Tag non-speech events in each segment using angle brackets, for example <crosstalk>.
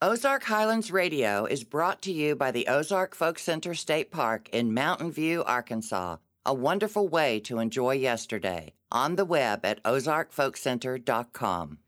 Ozark Highlands Radio is brought to you by the Ozark Folk Center State Park in Mountain View, Arkansas, a wonderful way to enjoy yesterday. On the web at ozarkfolkcenter.com.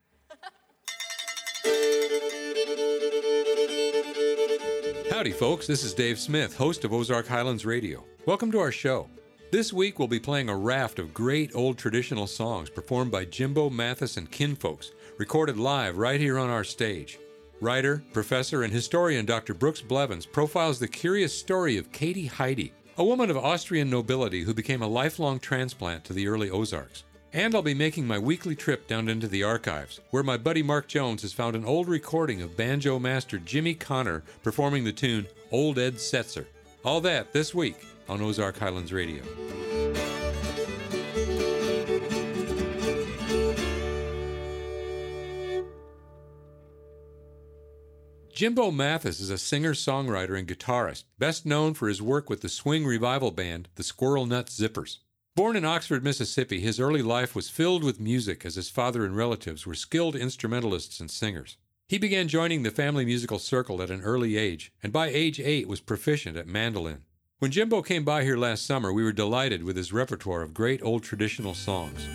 Howdy, folks. This is Dave Smith, host of Ozark Highlands Radio. Welcome to our show. This week, we'll be playing a raft of great old traditional songs performed by Jimbo Mathis and kinfolks, recorded live right here on our stage. Writer, professor, and historian Dr. Brooks Blevins profiles the curious story of Katie Heidi, a woman of Austrian nobility who became a lifelong transplant to the early Ozarks. And I'll be making my weekly trip down into the archives, where my buddy Mark Jones has found an old recording of banjo master Jimmy Connor performing the tune Old Ed Setzer. All that this week on Ozark Highlands Radio. Jimbo Mathis is a singer songwriter and guitarist, best known for his work with the swing revival band, the Squirrel Nut Zippers. Born in Oxford, Mississippi, his early life was filled with music as his father and relatives were skilled instrumentalists and singers. He began joining the family musical circle at an early age, and by age eight was proficient at mandolin. When Jimbo came by here last summer, we were delighted with his repertoire of great old traditional songs.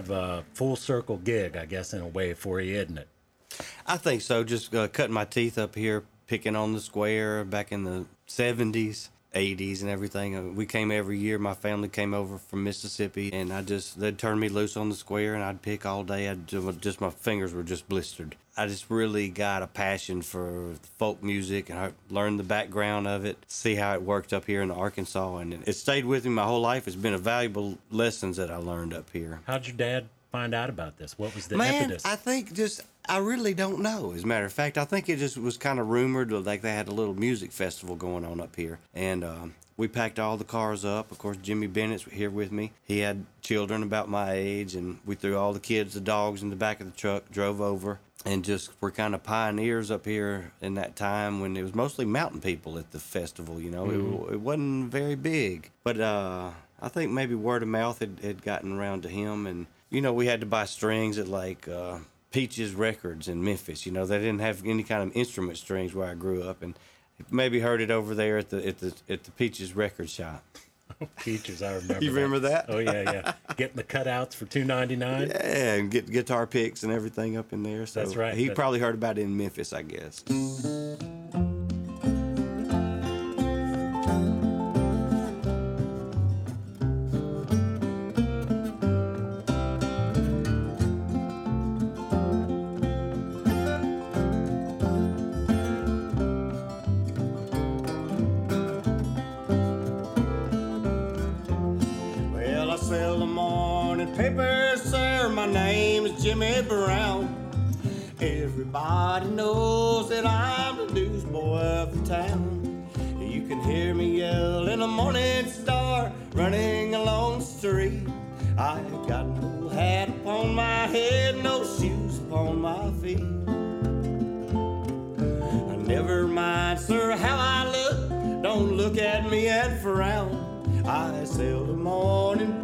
Of a full circle gig, I guess, in a way for you, isn't it? I think so. Just uh, cutting my teeth up here, picking on the square back in the 70s. 80s and everything. Uh, We came every year. My family came over from Mississippi, and I just they'd turn me loose on the square, and I'd pick all day. I'd just my fingers were just blistered. I just really got a passion for folk music, and I learned the background of it, see how it worked up here in Arkansas, and it stayed with me my whole life. It's been a valuable lessons that I learned up here. How'd your dad find out about this? What was the Man, impetus? I think just I really don't know. As a matter of fact, I think it just was kind of rumored like they had a little music festival going on up here, and um, we packed all the cars up. Of course, Jimmy Bennett's here with me. He had children about my age, and we threw all the kids, the dogs, in the back of the truck, drove over, and just were kind of pioneers up here in that time when it was mostly mountain people at the festival. You know, it, it wasn't very big, but uh, I think maybe word of mouth had, had gotten around to him, and you know, we had to buy strings at like uh, Peaches Records in Memphis. You know, they didn't have any kind of instrument strings where I grew up, and maybe heard it over there at the at the at the Peaches record shop. <laughs> Peaches, I remember. <laughs> You remember that? Oh yeah, yeah. Getting the cutouts for two ninety nine. <laughs> Yeah, and get guitar picks and everything up in there. So That's right. He That- probably heard about it in Memphis, I guess.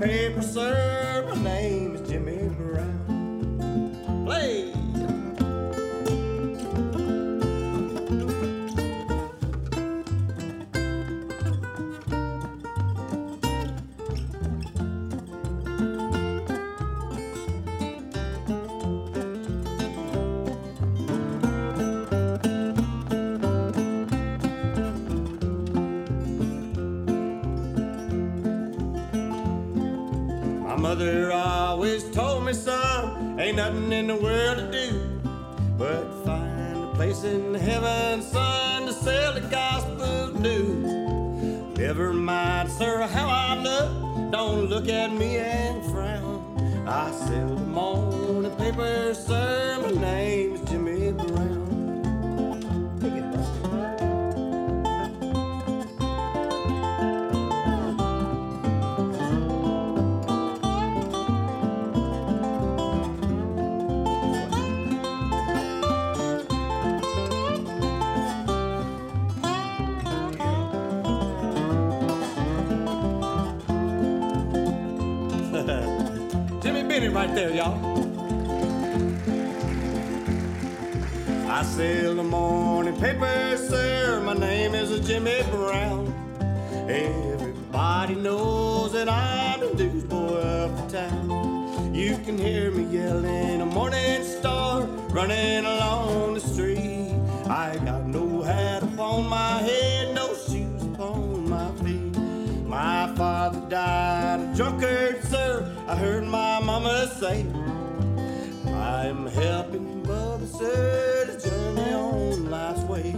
Morning mother always told me, son, ain't nothing in the world to do but find a place in heaven, son, to sell the gospel news. Never mind, sir, how I look. Don't look at me and frown. I sell the morning paper, sir. My name's there, y'all. I sell the morning paper, sir. My name is Jimmy Brown. Everybody knows that I'm the newsboy of the town. You can hear me yelling a morning star running along the street. I got no hat upon my head, no shoes upon my feet. My father died a drunkard, sir. I heard my mama say. I'm helping mother, sir, to journey on life's way.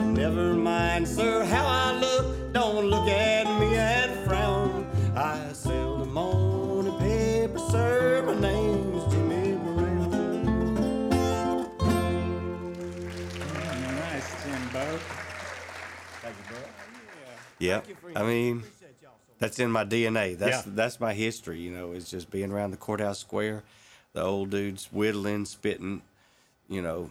Never mind, sir, how I look. Don't look at me and frown. I sell the morning paper, sir. My name's Jimmy Brown. Nice, Jimbo. Thank you, bro. Yeah, I mean, that's in my DNA. That's Yeah. that's my history. You know, it's just being around the courthouse square, the old dudes whittling, spitting, you know,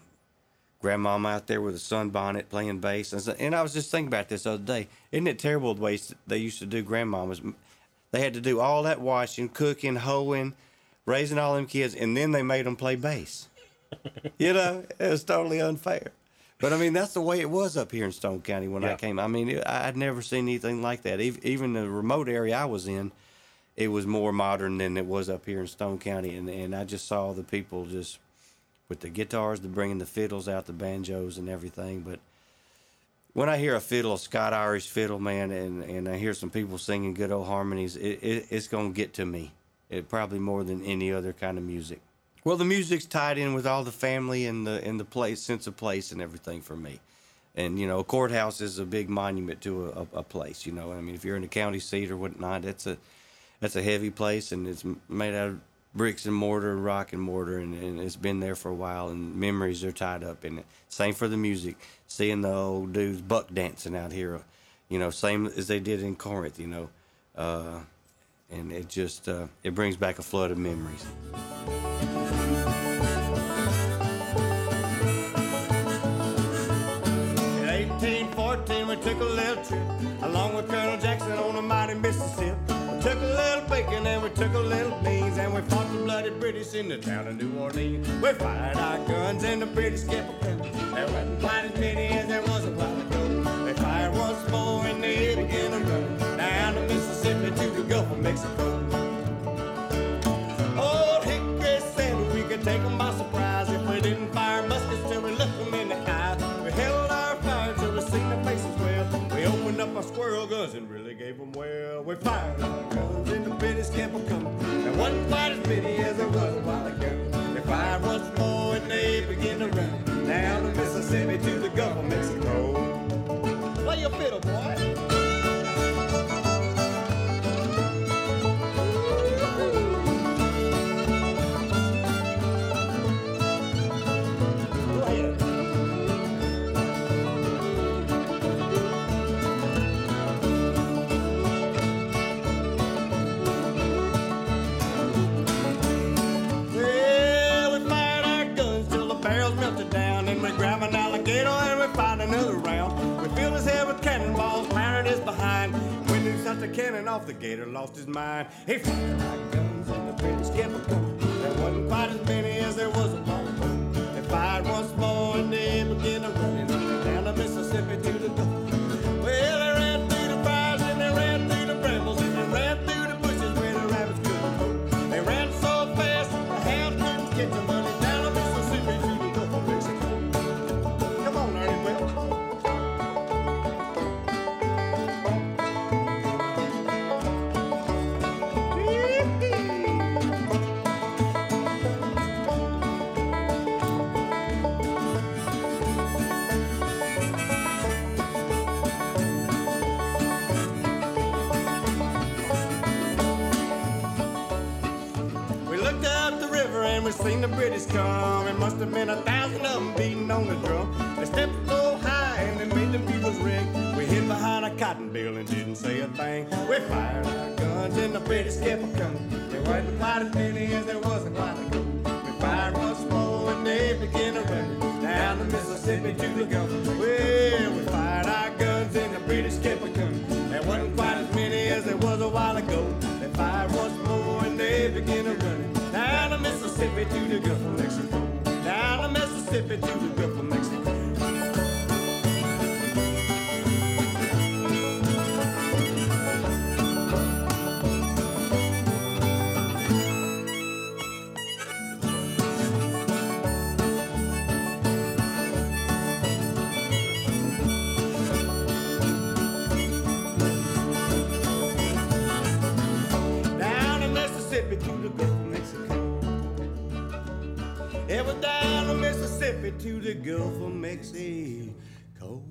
grandmama out there with a sunbonnet playing bass. And, so, and I was just thinking about this the other day. Isn't it terrible the way they used to do grandmamas? They had to do all that washing, cooking, hoeing, raising all them kids, and then they made them play bass. <laughs> you know, it was totally unfair. But I mean, that's the way it was up here in Stone County when I came. I mean, it, I'd never seen anything like that. Ev- Even the remote area I was in, it was more modern than it was up here in Stone County. And, and I just saw the people just with the guitars, the bringing the fiddles out, the banjos and everything. But when I hear a fiddle, a Scott Irish fiddle, man, and, and I hear some people singing good old harmonies, it, it, it's going to get to me. It probably more than any other kind of music. Well, the music's tied in with all the family and the and the place, sense of place, and everything for me. And you know, a courthouse is a big monument to a, a, a place. You know, I mean, if you're in the county seat or whatnot, that's a that's a heavy place, and it's made out of bricks and mortar, and rock and mortar, and, and it's been there for a while, and memories are tied up in it. Same for the music, seeing the old dudes buck dancing out here, you know, same as they did in Corinth, you know, uh, and it just uh, it brings back a flood of memories. In 1814, we took a little trip along with Colonel Jackson on the mighty Mississippi. We took a little bacon and we took a little beans and we fought the bloody British in the town of New Orleans. We fired our guns and the British kept a. There wasn't quite as many as there was a Mexico. Old Hickory said we could take 'em by surprise if we didn't fire muskets till we looked 'em in the eye. We held our fire till we seen their faces well. We opened up our squirrel guns and really gave 'em well. We fired his a and didn't say a thing. We fired our guns and the British kept a coming. There wasn't quite as many as there was a while ago. We fired once more and they began to run down the Mississippi to the Gulf. Well, we fired our guns and the British kept a to the Gulf of Mexico.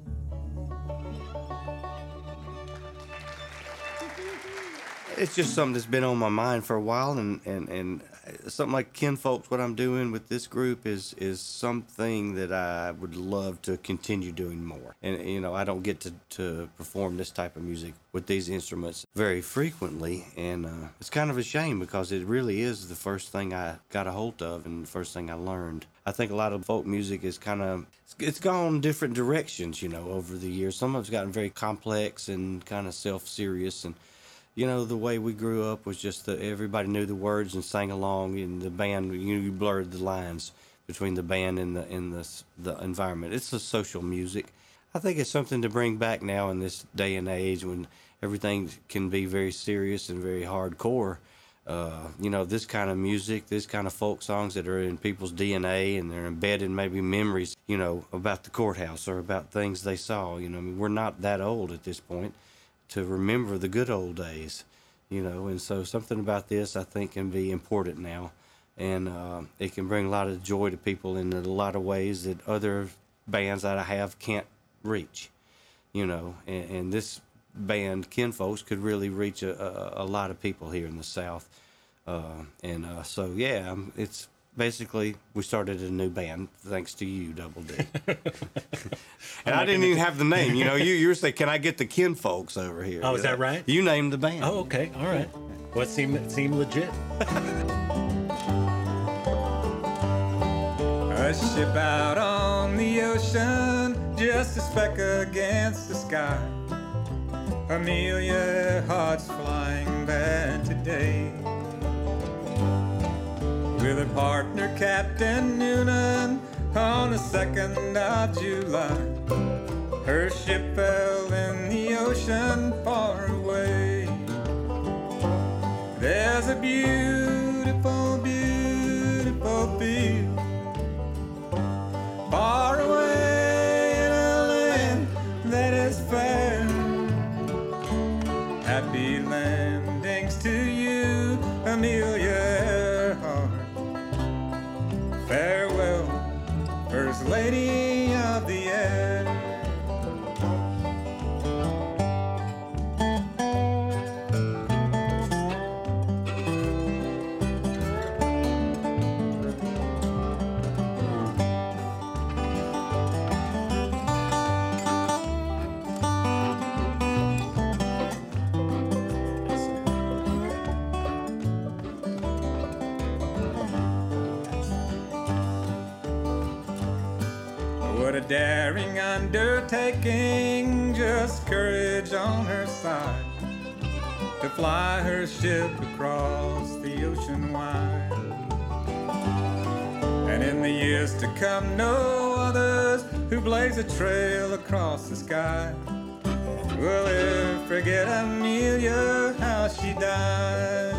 It's just something that's been on my mind for a while, and, and, and something like Kinfolks, what I'm doing with this group is is something that I would love to continue doing more. And you know, I don't get to, to perform this type of music with these instruments very frequently, and uh, it's kind of a shame because it really is the first thing I got a hold of and the first thing I learned. I think a lot of folk music is kind of it's gone different directions, you know, over the years. Some of it's gotten very complex and kind of self-serious and you know the way we grew up was just that everybody knew the words and sang along and the band you, you blurred the lines between the band and the and the the environment. It's a social music. I think it's something to bring back now in this day and age when everything can be very serious and very hardcore. Uh, you know, this kind of music, this kind of folk songs that are in people's DNA and they're embedded maybe memories, you know, about the courthouse or about things they saw. You know, I mean, we're not that old at this point to remember the good old days, you know, and so something about this I think can be important now. And uh, it can bring a lot of joy to people in a lot of ways that other bands that I have can't reach, you know, and, and this band Kinfolks could really reach a, a, a, lot of people here in the South. Uh, and uh, so, yeah, um, it's basically we started a new band thanks to you, Double D. <laughs> and I oh didn't even have the name. You know, you you were saying, "Can I get the Kinfolks over here?" Oh, is that right? You named the band. Oh, okay, all right. Well, it seemed it seemed legit. <laughs> a ship out on the ocean, just a speck against the sky. Amelia Earhart's flying bad today. With her partner Captain Noonan on the 2nd of July. Her ship fell in the ocean far away. There's a beautiful, beautiful field far away Lady daring undertaking, just courage on her side to fly her ship across the ocean wide. And in the years to come, no others who blaze a trail across the sky will ever forget Amelia, how she died.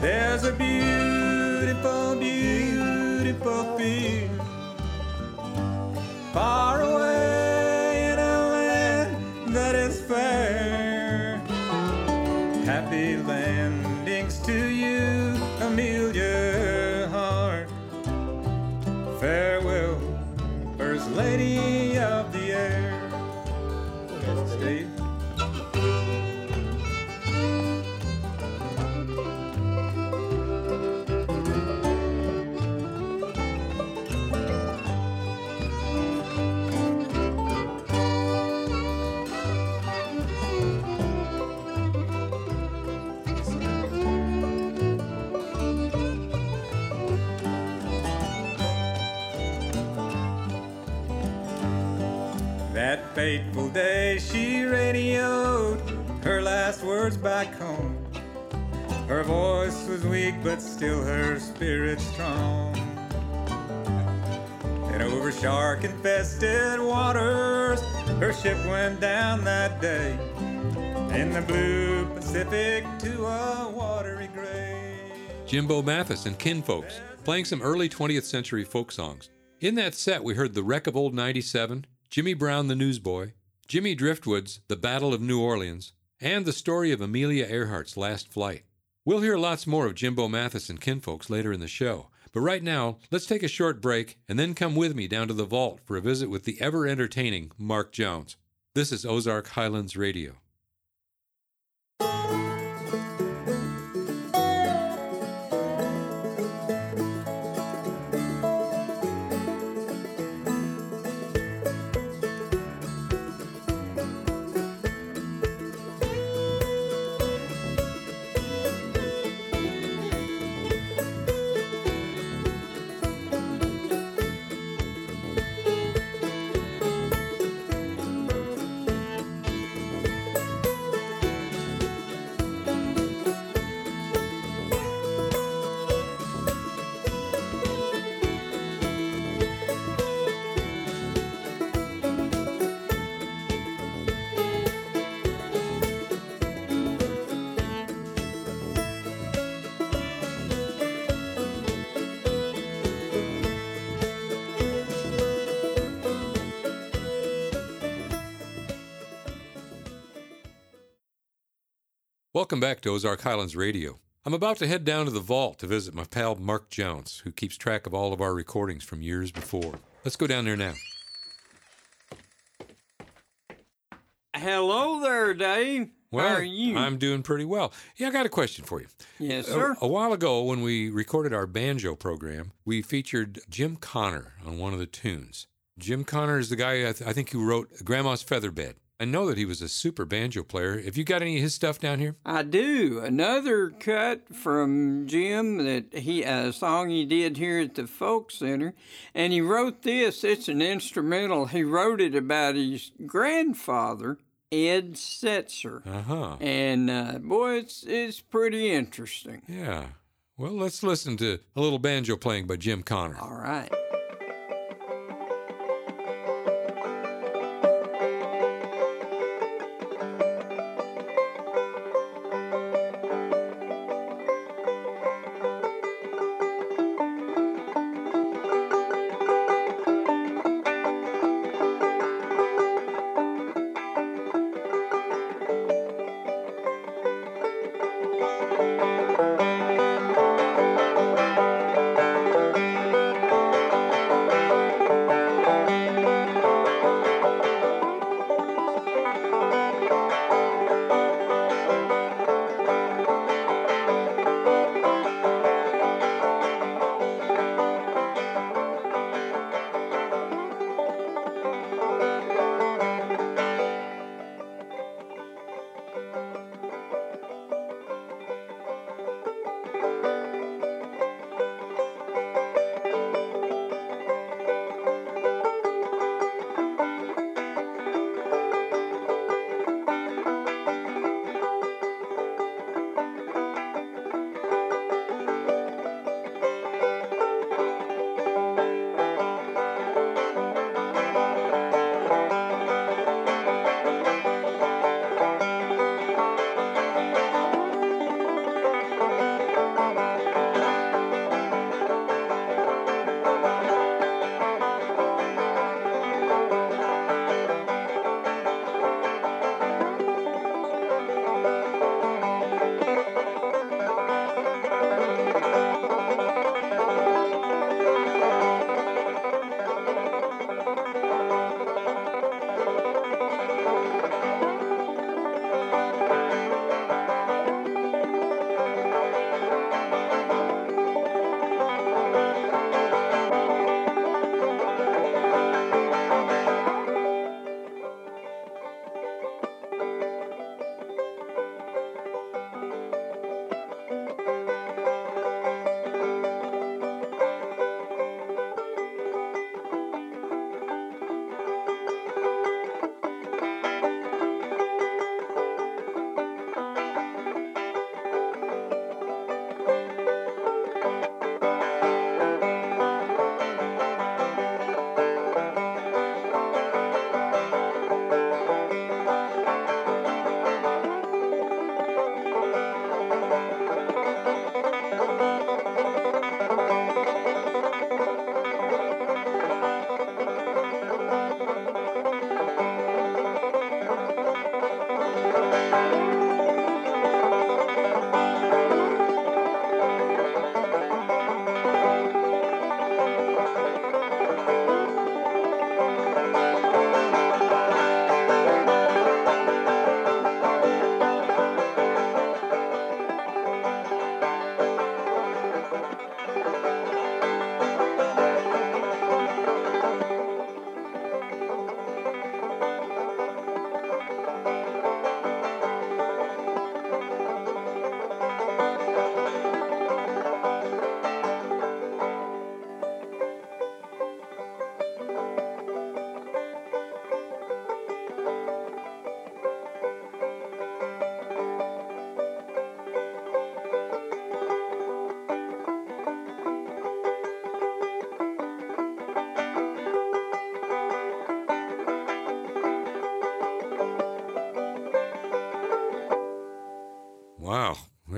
There's a beautiful, beautiful field far away in a land that is fair. Happy landings to you, Amelia Hart. Farewell, First Lady weak, but still her spirit strong. And over shark infested waters, her ship went down that day in the blue Pacific to a watery grave. Jimbo Mathis and Kinfolks, playing some early 20th century folk songs. In that set, we heard The Wreck of Old 97, Jimmy Brown the Newsboy, Jimmy Driftwood's The Battle of New Orleans, and the story of Amelia Earhart's last flight. We'll hear lots more of Jimbo Mathis and Kinfolks later in the show, but right now, let's take a short break and then come with me down to the vault for a visit with the ever entertaining Mark Jones. This is Ozark Highlands Radio. Welcome back to Ozark Highlands Radio. I'm about to head down to the vault to visit my pal Mark Jones, who keeps track of all of our recordings from years before. Let's go down there now. Hello there, Dave. Well, How are you? I'm doing pretty well. Yeah, I got a question for you. yes, A- sir. A, while ago, when we recorded our banjo program, we featured Jim Connor on one of the tunes. Jim Connor is the guy I, th- I think who wrote Grandma's Featherbed. I know that he was a super banjo player. Have you got any of his stuff down here? I do. Another cut from Jim that he a song he did here at the Folk Center, and he wrote this. It's an instrumental. He wrote it about his grandfather, Ed Setzer, Uh huh. and uh, boy, it's it's pretty interesting. Yeah. Well, let's listen to a little banjo playing by Jim Connor. All right.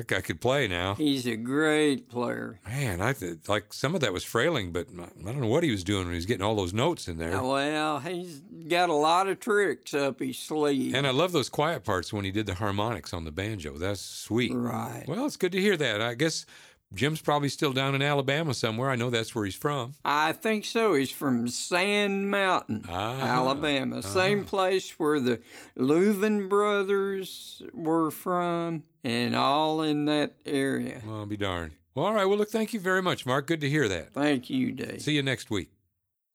That guy could play now. He's a great player. Man, I th- like some of that was frailing, but I don't know what he was doing when he was getting all those notes in there. Well, he's got a lot of tricks up his sleeve. And I love those quiet parts when he did the harmonics on the banjo. That's sweet. Right. Well, it's good to hear that. I guess Jim's probably still down in Alabama somewhere. I know that's where he's from. I think so. He's from Sand Mountain, Ah, Alabama. Same place where the Louvin brothers were from, and all in that area. Well, I'll be darned. Well, all right. Well, look, thank you very much, Mark. Good to hear that. Thank you, Dave. See you next week.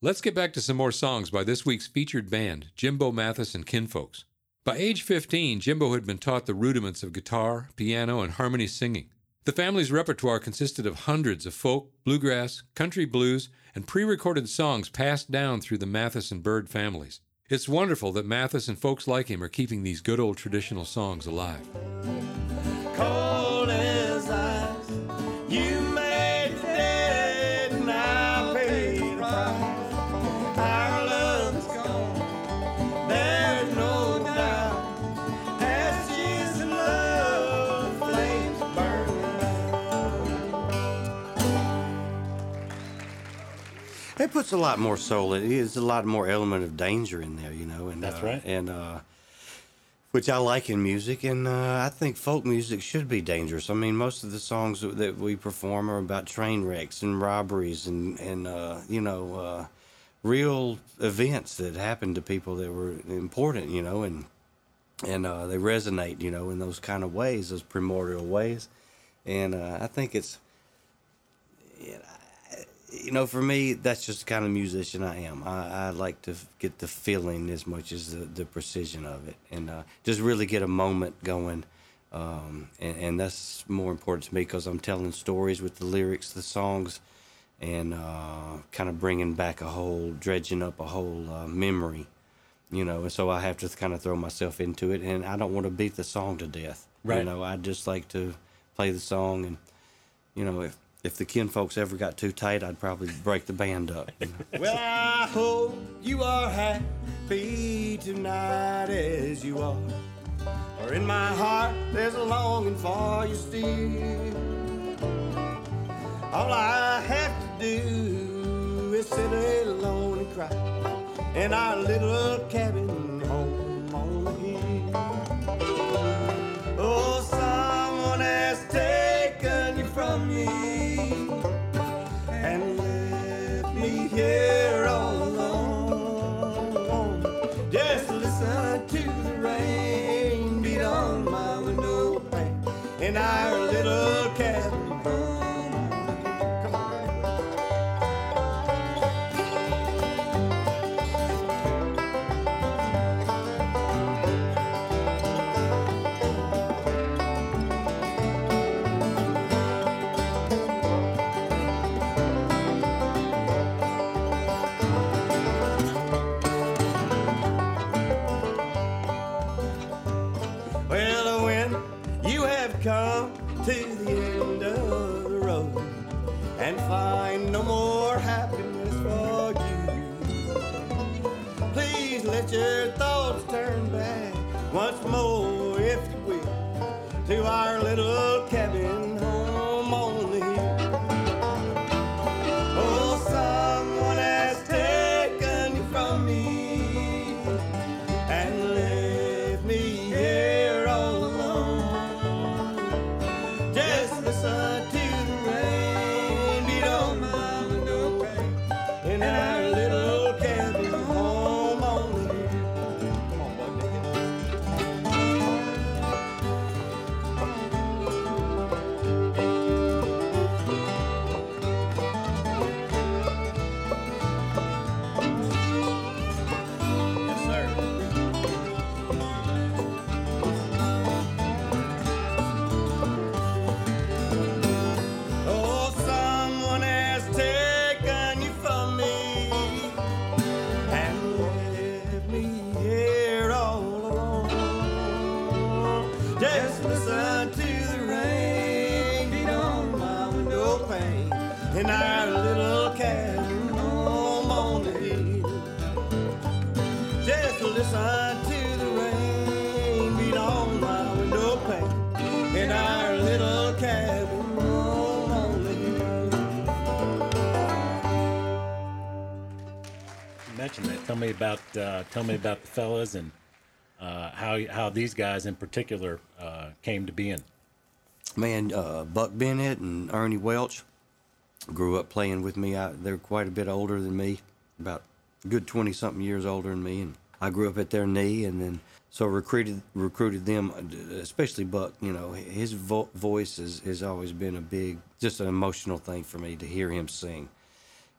Let's get back to some more songs by this week's featured band, Jimbo Mathis and Kinfolks. By age 15, Jimbo had been taught the rudiments of guitar, piano, and harmony singing. The family's repertoire consisted of hundreds of folk, bluegrass, country blues, and pre recorded songs passed down through the Mathis and Bird families. It's wonderful that Mathis and folks like him are keeping these good old traditional songs alive. Puts a lot more soul. It is a lot more element of danger in there, you know. And That's uh, right. And uh, which I like in music, and uh, I think folk music should be dangerous. I mean, most of the songs that- we perform are about train wrecks and robberies, and and uh, you know, uh, real events that happened to people that were important, you know, and and uh, they resonate, you know, in those kind of ways, those primordial ways. And uh, I think it's you know, for me, that's just the kind of musician I am. I, I like to f- get the feeling as much as the, the precision of it, and uh, just really get a moment going. Um, and, and that's more important to me because I'm telling stories with the lyrics, the songs, and uh, kind of bringing back a whole, dredging up a whole uh, memory, you know. And so I have to kind of throw myself into it, and I don't want to beat the song to death. Right. You know, I just like to play the song and you know, if if the kin folks ever got too tight, I'd probably break the band up. <laughs> Well, I hope you are happy tonight as you are. For in my heart, there's a longing for you still. All I have to do is sit alone and cry in our little cabin home on the hill. Oh, someone me here all alone. Just listen to the rain beat on my window pane in our in our little cabin home on the hill. Just listen to the rain beat on my window pane in our little cabin. home on the hill. Mention that. Tell me about uh, tell me about the fellas and uh, how how these guys in particular uh, came to being. Man, uh, Buck Bennett and Ernie Welch, grew up playing with me. I, they're quite a bit older than me, about a good twenty something years older than me, and I grew up at their knee, and then so recruited recruited them, especially Buck. You know, his vo- voice has has always been a big, just an emotional thing for me to hear him sing,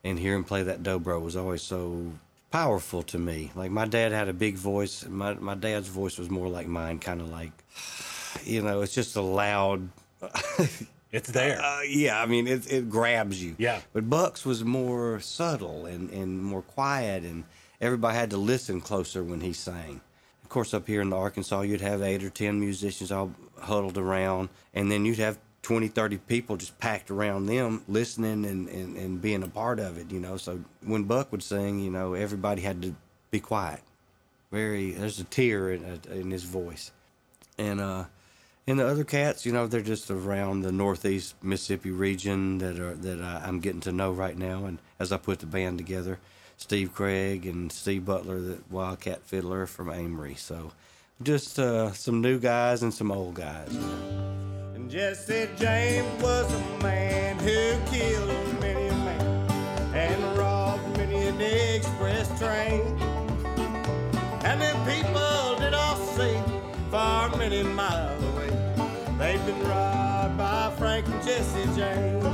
and hear him play that dobro was always so powerful to me. Like my dad had a big voice. My my dad's voice was more like mine, kind of like, <sighs> you know, it's just a loud. <laughs> It's there. Uh, yeah, I mean, it, it grabs you. Yeah. But Buck's was more subtle and, and more quiet, and everybody had to listen closer when he sang. Of course, up here in Arkansas, you'd have eight or 10 musicians all huddled around, and then you'd have 20, 30 people just packed around them listening and, and, and being a part of it, you know. So when Buck would sing, you know, everybody had to be quiet. Very, there's a tear in, in his voice. And, uh, and the other cats, you know, they're just around the northeast Mississippi region that are that I, I'm getting to know right now. And as I put the band together, Steve Craig and Steve Butler, the Wildcat fiddler from Amory. So just uh, some new guys and some old guys. And Jesse James was a man who killed many a man and robbed many an express train. And then people did all far many miles been robbed by Frank and Jesse James.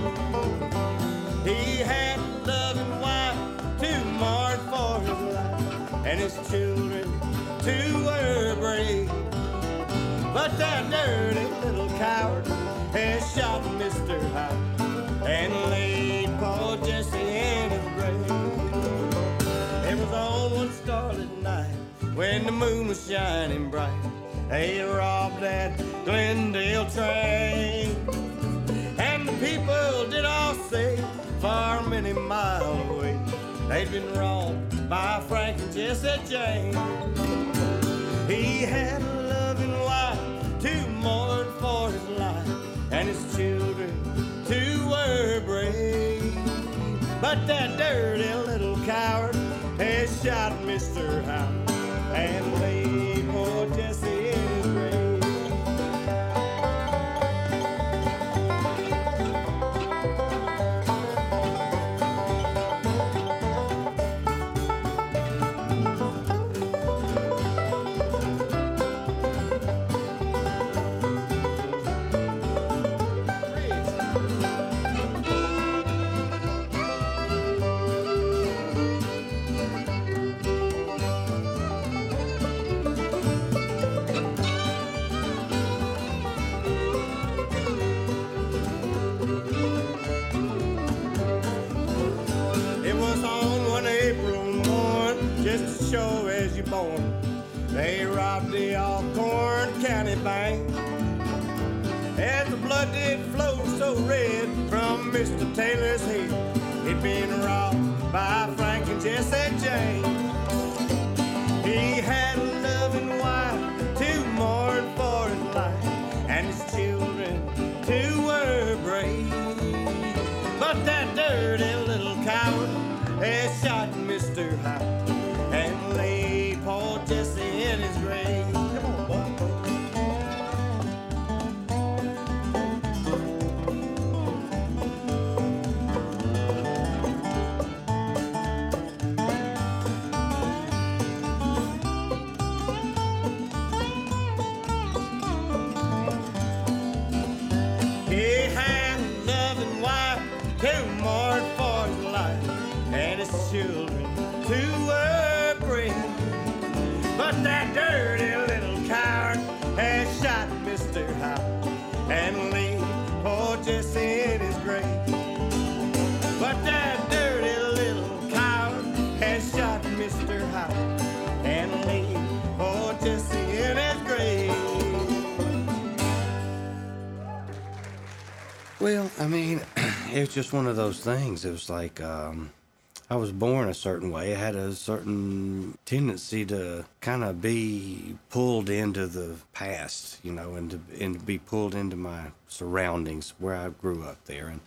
He had a loving wife to mourn for his life, and his children two were brave. But that dirty little coward has shot Mr. Hyde and laid poor Jesse in his grave. It was on one starlit night when the moon was shining bright. They robbed that Glendale train. And the people did all say, far many miles away, they'd been robbed by Frank and Jesse James. He had a loving wife to mourn for his life, and his children too were brave. But that dirty little coward has shot Mr. Howe and laid robbed the Alcorn County Bank. As the blood did flow so red from Mr. Taylor's head, he'd been robbed by Frank and Jesse James. He had a loving wife to mourn for his life, and his children too were brave. But that dirty little coward has shot Mr. Hyde Well, I mean, <clears throat> it was just one of those things. It was like um, I was born a certain way. I had a certain tendency to kind of be pulled into the past, you know, and to, and to be pulled into my surroundings where I grew up there. And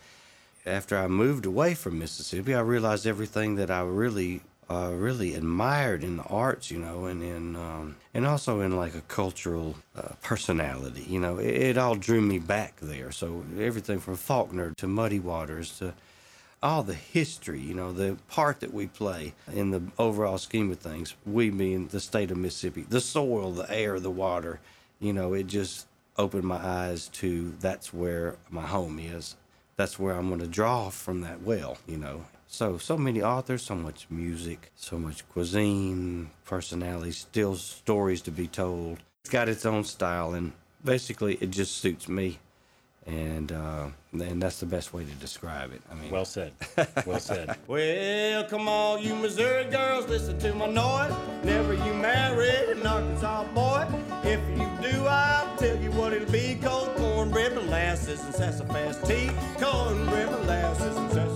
after I moved away from Mississippi, I realized everything that I really uh, really admired in the arts, you know, and in um, and also in like a cultural uh, personality. You know, it, it, all drew me back there. So everything from Faulkner to Muddy Waters to all the history, you know, the part that we play in the overall scheme of things. We being the state of Mississippi, the soil, the air, the water. You know, it just opened my eyes to that's where my home is. That's where I'm going to draw from that well, you know. So, so many authors, so much music, so much cuisine, personality, still stories to be told. It's got its own style, and basically, it just suits me. And uh, and that's the best way to describe it. I mean, well said. <laughs> Well said. well, come on, you Missouri girls, listen to my noise. Never you married an Arkansas boy. If you do, I'll tell you what it'll be: cold cornbread, molasses, and sassafras tea. Cornbread, molasses, and sassafras tea.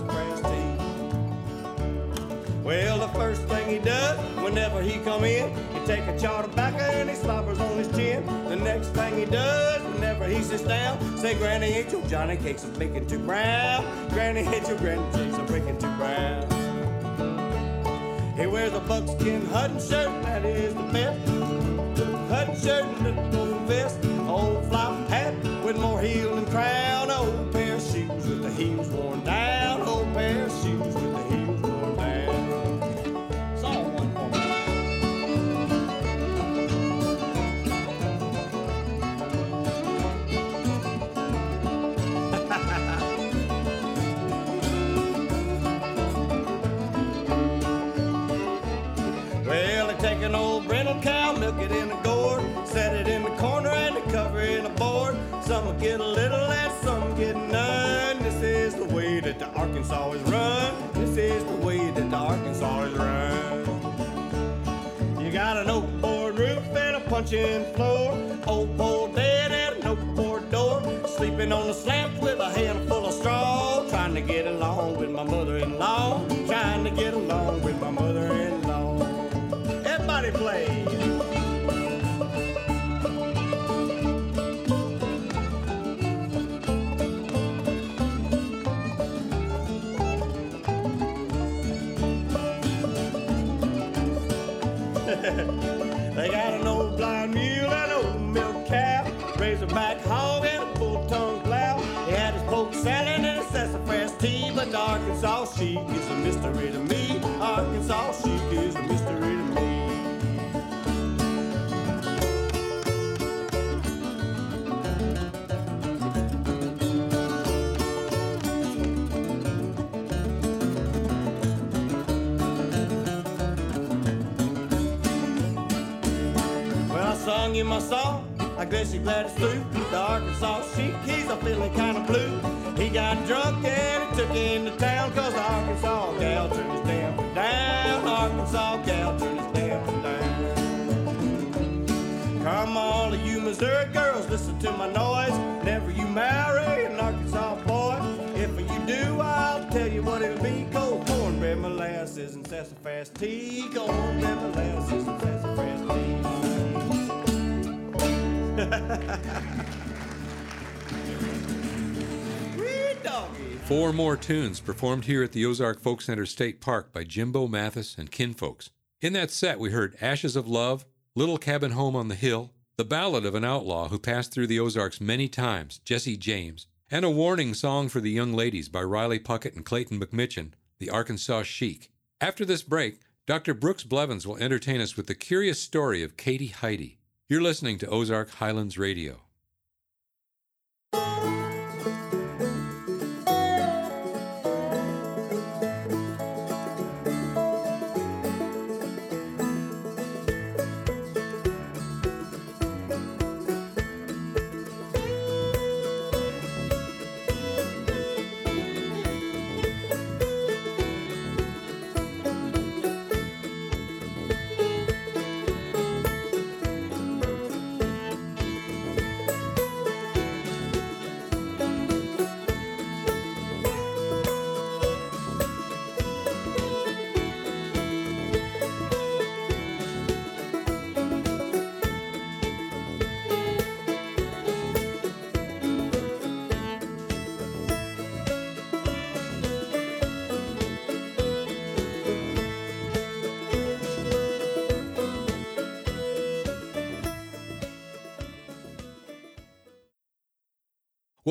Well, the first thing he does whenever he come in, he take a chaw tobacco and he slobbers on his chin. The next thing he does whenever he sits down, say, Granny, ain't your Johnny cakes are baking too brown? Granny, ain't your Granny cakes are baking too brown? He wears a buckskin hunting shirt, that is the best. Hunting shirt and a gold vest, old flop hat with more heel Arkansas is run. This is the way that the Arkansas is run. You got an oak board roof and a punching floor, old pole dead and an oak board door, sleeping on the slab with a handful of straw, trying to get along with my mother-in-law, trying to get along with my mother-in-law. Everybody play. Arkansas sheik is a mystery to me. Arkansas sheik is a mystery to me. Sung you my song. I guess you're glad it's through. The Arkansas sheik, he's a feeling kind of blue. He got drunk and he took into town, cause the Arkansas gal turned his damn down. Arkansas gal turned his damn down. Come on, you Missouri girls, listen to my noise. Never you marry an Arkansas boy. If you do, I'll tell you what it'll be. Cold cornbread, molasses, and sassafras tea. Cornbread, molasses, and sassafras tea. <laughs> Four more tunes performed here at the Ozark Folk Center State Park by Jimbo Mathis and Kinfolks. In that set, we heard Ashes of Love, Little Cabin Home on the Hill, The Ballad of an Outlaw Who Passed Through the Ozarks Many Times, Jesse James, and a warning song for the young ladies by Riley Puckett and Clayton McMichen, The Arkansas Sheik. After this break, Dr. Brooks Blevins will entertain us with the curious story of Katie Heide. You're listening to Ozark Highlands Radio.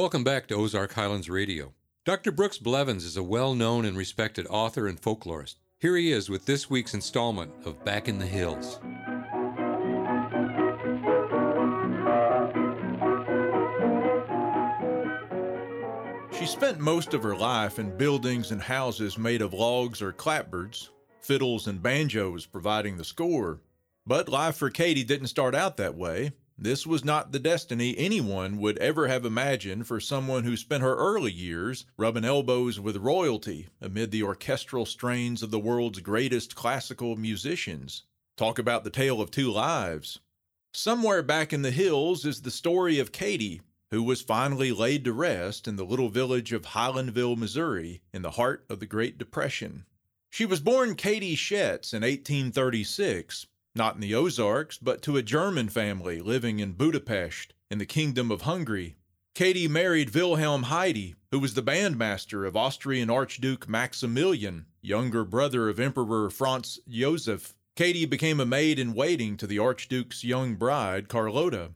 Welcome back to Ozark Highlands Radio. Dr. Brooks Blevins is a well known and respected author and folklorist. Here he is with this week's installment of Back in the Hills. She spent most of her life in buildings and houses made of logs or clapboards, fiddles and banjos providing the score. But life for Katie didn't start out that way. This was not the destiny anyone would ever have imagined for someone who spent her early years rubbing elbows with royalty amid the orchestral strains of the world's greatest classical musicians. Talk about the tale of two lives. Somewhere back in the hills is the story of Katie, who was finally laid to rest in the little village of Highlandville, Missouri, in the heart of the Great Depression. She was born Katie Schetz in 1836, not in the Ozarks, but to a German family living in Budapest, in the Kingdom of Hungary. Katie married Wilhelm Heide, who was the bandmaster of Austrian Archduke Maximilian, younger brother of Emperor Franz Joseph. Katie became a maid in waiting to the Archduke's young bride, Carlota.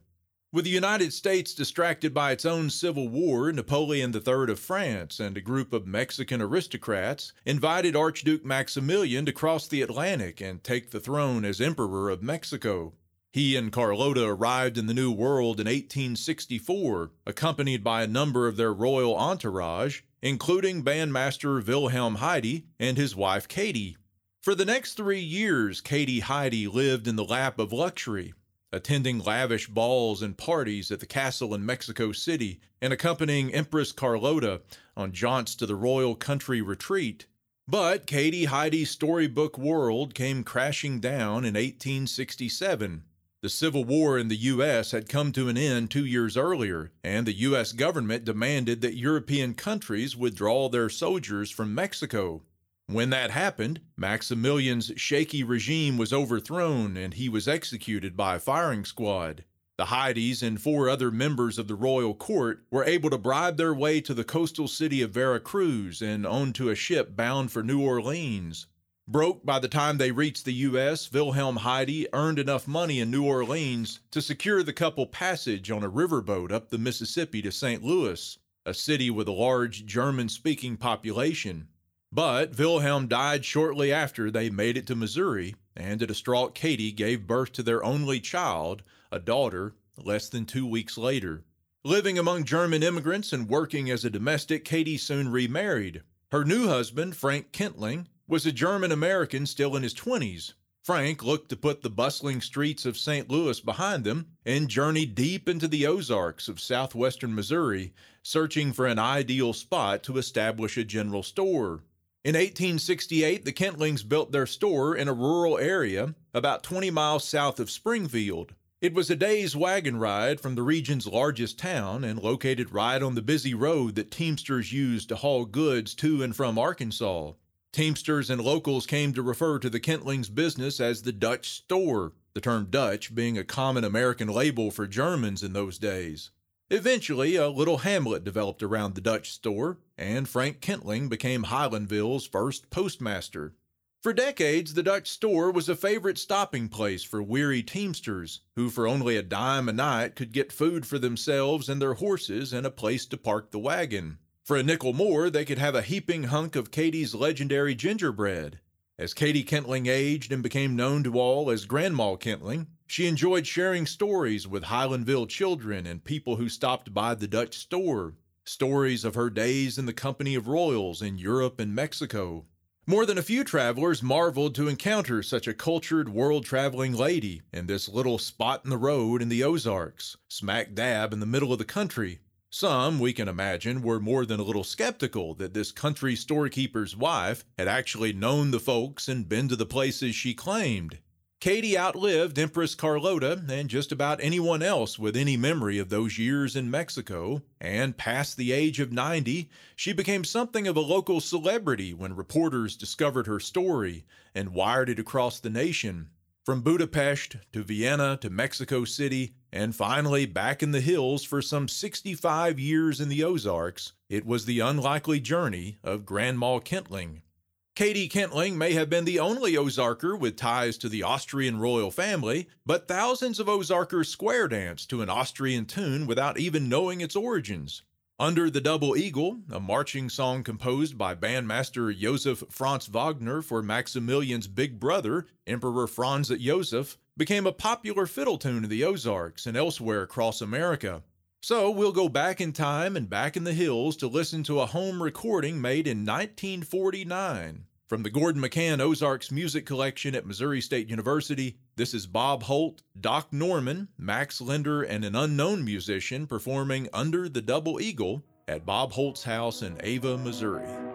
With the United States distracted by its own civil war, Napoleon III of France and a group of Mexican aristocrats invited Archduke Maximilian to cross the Atlantic and take the throne as Emperor of Mexico. He and Carlota arrived in the New World in 1864, accompanied by a number of their royal entourage, including bandmaster Wilhelm Heide and his wife Katie. For the next three years, Katie Heide lived in the lap of luxury, attending lavish balls and parties at the castle in Mexico City, and accompanying Empress Carlota on jaunts to the royal country retreat. But Katie Heide's storybook world came crashing down in 1867. The Civil War in the U.S. had come to an end two years earlier, and the U.S. government demanded that European countries withdraw their soldiers from Mexico. When that happened, Maximilian's shaky regime was overthrown and he was executed by a firing squad. The Heides and four other members of the royal court were able to bribe their way to the coastal city of Veracruz and onto a ship bound for New Orleans. Broke by the time they reached the U.S., Wilhelm Heide earned enough money in New Orleans to secure the couple passage on a riverboat up the Mississippi to St. Louis, a city with a large German speaking population. But Wilhelm died shortly after they made it to Missouri, and a distraught Katie gave birth to their only child, a daughter, less than two weeks later. Living among German immigrants and working as a domestic, Katie soon remarried. Her new husband, Frank Kentling, was a German American still in his 20s. Frank looked to put the bustling streets of St. Louis behind them and journeyed deep into the Ozarks of southwestern Missouri, searching for an ideal spot to establish a general store. In 1868, the Kentlings built their store in a rural area about 20 miles south of Springfield. It was a day's wagon ride from the region's largest town and located right on the busy road that Teamsters used to haul goods to and from Arkansas. Teamsters and locals came to refer to the Kentlings' business as the Dutch store, the term Dutch being a common American label for Germans in those days. Eventually, a little hamlet developed around the Dutch store, and Frank Kentling became Highlandville's first postmaster. For decades, the Dutch store was a favorite stopping place for weary teamsters who, for only a dime a night, could get food for themselves and their horses and a place to park the wagon. For a nickel more, they could have a heaping hunk of Katie's legendary gingerbread. As Katie Kentling aged and became known to all as Grandma Kentling, she enjoyed sharing stories with Highlandville children and people who stopped by the Dutch store, stories of her days in the company of royals in Europe and Mexico. More than a few travelers marveled to encounter such a cultured, world traveling lady in this little spot in the road in the Ozarks, smack dab in the middle of the country. Some, we can imagine, were more than a little skeptical that this country storekeeper's wife had actually known the folks and been to the places she claimed. Katie outlived Empress Carlota and just about anyone else with any memory of those years in Mexico, and past the age of 90, she became something of a local celebrity when reporters discovered her story and wired it across the nation. From Budapest to Vienna to Mexico City, and finally back in the hills for some 65 years in the Ozarks, it was the unlikely journey of Grandma Kentling. Katie Kentling may have been the only Ozarker with ties to the Austrian royal family, but thousands of Ozarkers square dance to an Austrian tune without even knowing its origins. Under the Double Eagle, a marching song composed by bandmaster Josef Franz Wagner for Maximilian's big brother, Emperor Franz Josef, became a popular fiddle tune in the Ozarks and elsewhere across America. So we'll go back in time and back in the hills to listen to a home recording made in 1949. From the Gordon McCann Ozarks Music Collection at Missouri State University, this is Bob Holt, Doc Norman, Max Linder, and an unknown musician performing Under the Double Eagle at Bob Holt's house in Ava, Missouri.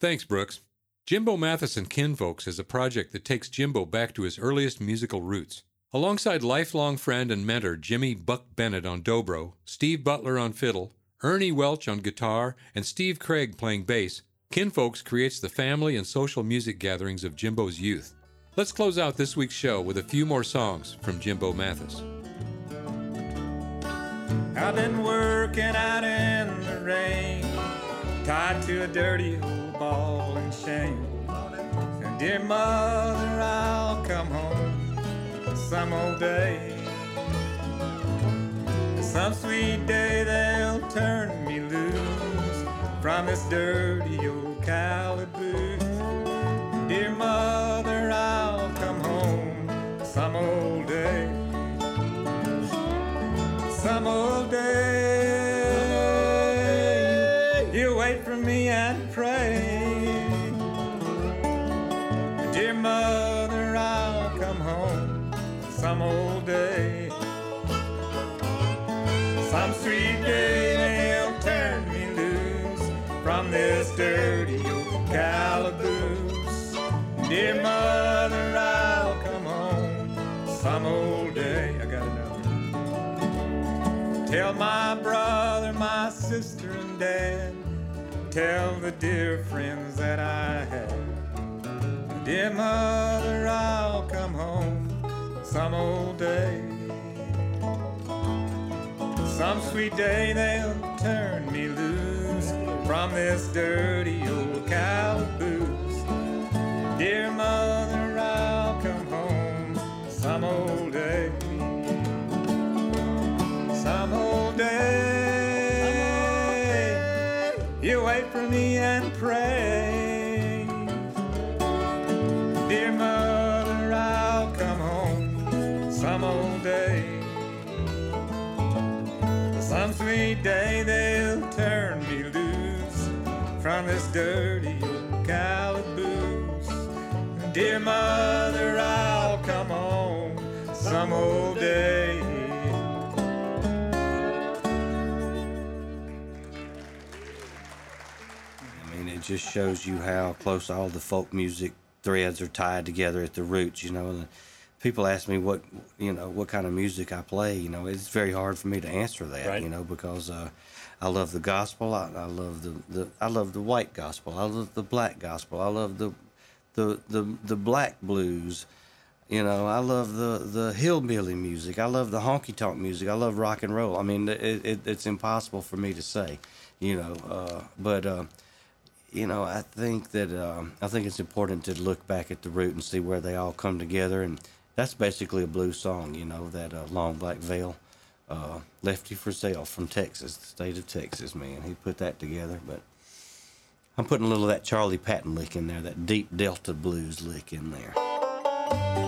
Thanks, Brooks. Jimbo Mathis and Kinfolks is a project that takes Jimbo back to his earliest musical roots. Alongside lifelong friend and mentor Jimmy Buck Bennett on dobro, Steve Butler on fiddle, Ernie Welch on guitar, and Steve Craig playing bass, Kinfolks creates the family and social music gatherings of Jimbo's youth. Let's close out this week's show with a few more songs from Jimbo Mathis. I've been working out in the rain, tied to a dirty old ball and chain. And dear mother, I'll come home some old day. Some sweet day they'll turn me loose from this dirty old calaboose. Dear mother, I'll come home some old day some old day. Day they'll turn me loose from this dirty old calaboose. Dear mother, I'll come home some old day. I got another. Tell my brother, my sister, and dad. Tell the dear friends that I have. Dear mother, I'll come home some old day. Some sweet day they'll turn me loose from this dirty old calaboose. Dear mother, I'll come home some old day some old day. You wait for me and pray. From this dirty old calaboose. Dear mother, I'll come home some old day. I mean, it just shows you how close all the folk music threads are tied together at the roots. You know, and people ask me what you know what kind of music I play. You know, it's very hard for me to answer that. Right. You know, because uh, I love the gospel. I, I love the, the I love the white gospel. I love the black gospel. I love the the the, the black blues. You know, I love the, the hillbilly music. I love the honky tonk music. I love rock and roll. I mean, it, it, it's impossible for me to say, you know. Uh, but uh, you know, I think that um, I think it's important to look back at the root and see where they all come together, and that's basically a blues song. You know, that uh, long black veil, uh, Lefty Frizzell from Texas, the state of Texas. Man, he put that together. But I'm putting a little of that Charlie Patton lick in there, that deep Delta blues lick in there.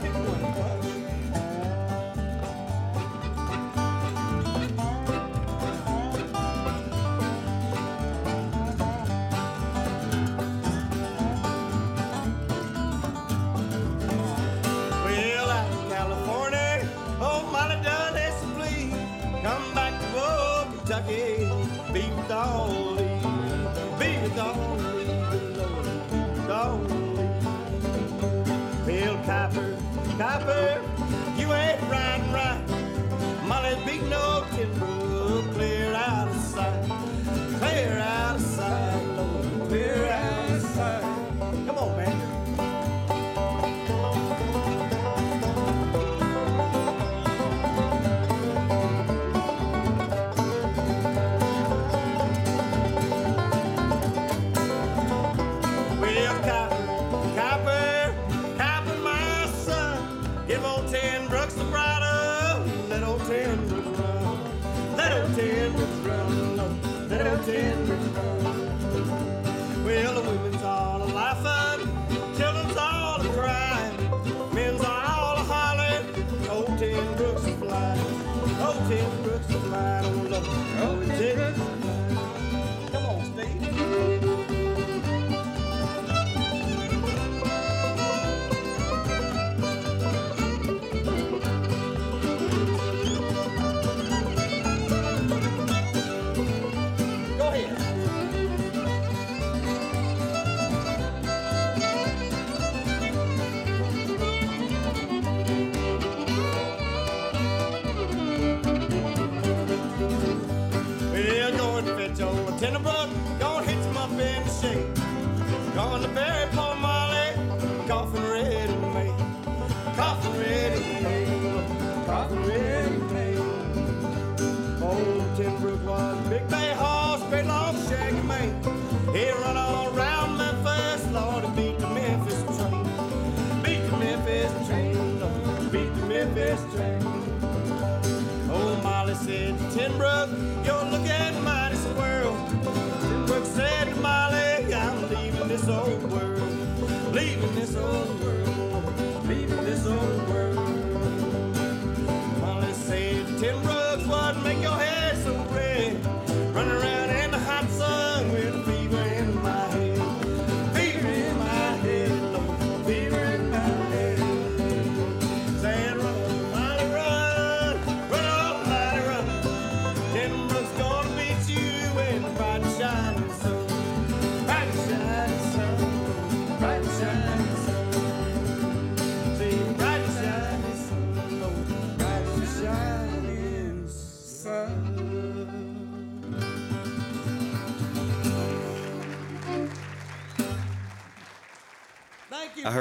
Copper,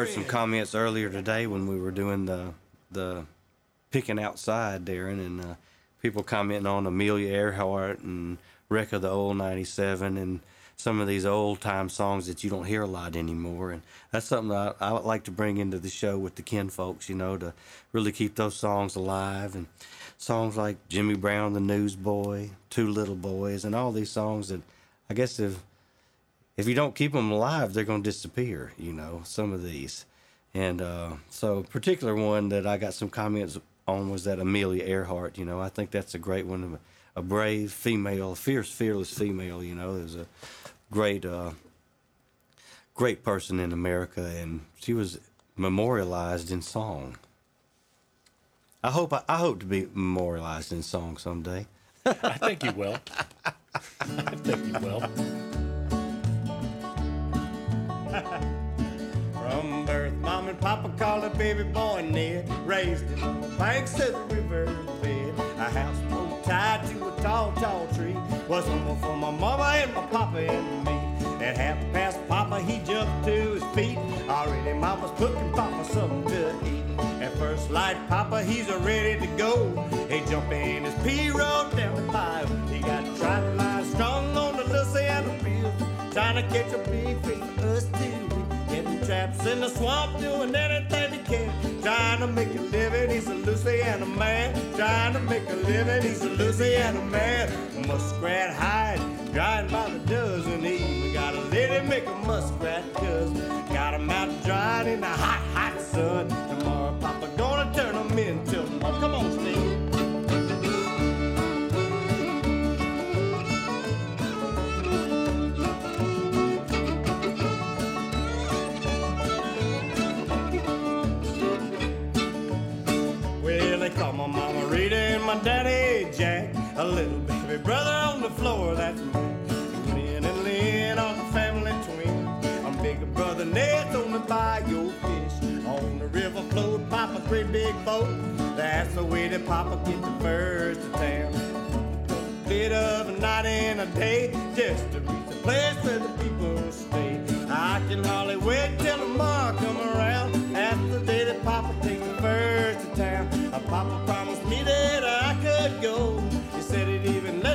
heard some comments earlier today when we were doing the the picking outside, Darren, and uh, people commenting on Amelia Earhart and Wreck of the Old '97 and some of these old time songs that you don't hear a lot anymore. And that's something that I, I would like to bring into the show with the Kin folks, you know, to really keep those songs alive and songs like Jimmy Brown, the Newsboy, Two Little Boys, and all these songs that I guess if if you don't keep them alive, they're going to disappear. You know, some of these, and uh, so particular one that I got some comments on was that Amelia Earhart. You know, I think that's a great one, a brave female, fierce, fearless female. You know, there's a great, uh, great person in America, and she was memorialized in song. I hope I, I hope to be memorialized in song someday. I think you will. I think you will. <laughs> From birth, mom and papa called a baby boy Ned. Raised in the banks of the river bed. A houseboat tied to a tall, tall tree. Was home for my mama and my papa and me. At half past papa, he jumped to his feet. Already mama's cooking papa something to eat. At first light, papa, he's ready to go. He jumped in his pirogue down the bayou. He got tried lie strong trying to catch a big fish for us too. Getting traps in the swamp, doing anything he can. Trying to make a living, he's a Louisiana man. Trying to make a living, he's a Louisiana man. Muskrat hide, drying by the dozen. Even got a lady make a muskrat cuz. Got him out drying in the hot, hot sun. Tomorrow, Papa gonna turn him into a Come on, my mama Rita and my daddy Jack. A little baby brother on the floor, that's me. Lynn and Lynn are the family twins. I'm bigger brother Ned's on the bayou fish. On the river float, Papa three big boat. That's the way that Papa gets the first to town. A bit of a night and a day just to reach the place where the people stay. I can hardly wait till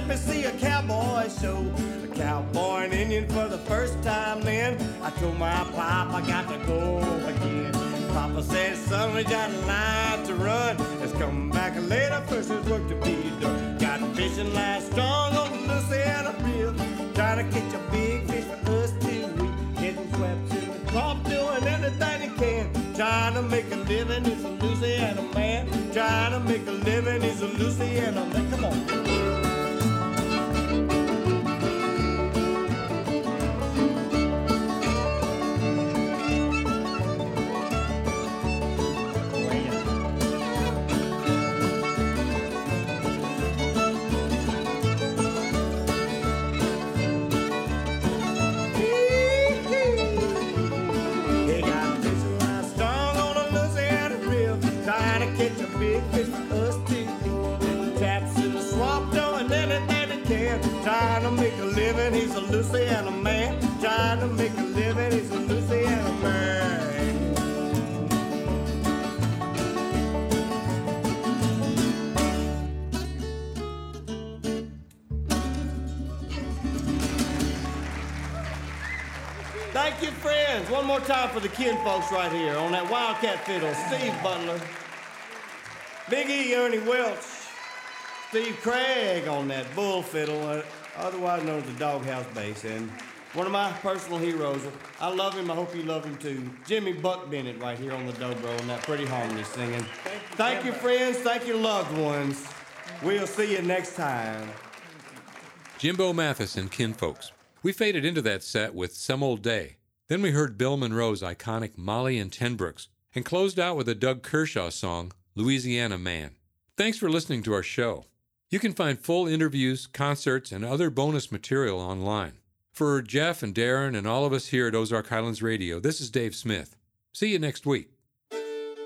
let me see a cowboy show. A cowboy and Indian for the first time then. I told my pop I got to go again. Papa said, son, we got a line to run. Let's come back later, first there's work to be done. Got fishing line strong on the Louisiana River. Trying to catch a big fish for us weeks. Getting swept to the crop, doing anything he can. Trying to make a living, he's a Louisiana man. Trying to make a living, he's a Louisiana man. Come on. Louisiana man, trying to make a living. He's a Louisiana man. Thank you, friends. One more time for the kin folks right here on that Wildcat fiddle. Steve Butler, Big E Ernie Welch, Steve Craig on that bull fiddle, otherwise known as the doghouse bass, and one of my personal heroes. I love him. I hope you love him too. Jimmy Buck Bennett right here on the dobro on that pretty harmony singing. Thank you, friends. Thank you, loved ones. We'll see you next time. Jimbo Mathis and Kinfolks. We faded into that set with Some Old Day. Then we heard Bill Monroe's iconic Molly and Tenbrooks and closed out with a Doug Kershaw song, Louisiana Man. Thanks for listening to our show. You can find full interviews, concerts, and other bonus material online. For Jeff and Darren and all of us here at Ozark Highlands Radio, this is Dave Smith. See you next week.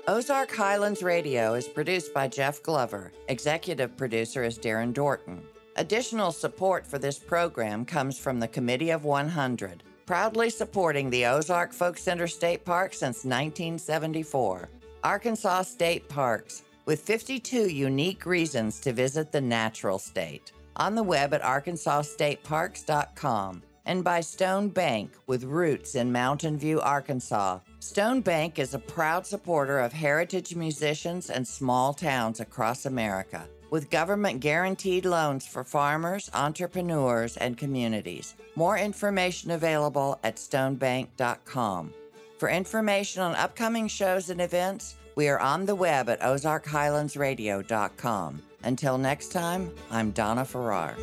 Ozark Highlands Radio is produced by Jeff Glover. Executive producer is Darren Dorton. Additional support for this program comes from the Committee of 100, proudly supporting the Ozark Folk Center State Park since 1974. Arkansas State Parks, with 52 unique reasons to visit the natural state. On the web at arkansasstateparks.com and by Stone Bank with roots in Mountain View, Arkansas. Stone Bank is a proud supporter of heritage musicians and small towns across America with government guaranteed loans for farmers, entrepreneurs, and communities. More information available at stonebank.com. For information on upcoming shows and events, we are on the web at ozarkhighlandsradio.com. Until next time, I'm Donna Farrar.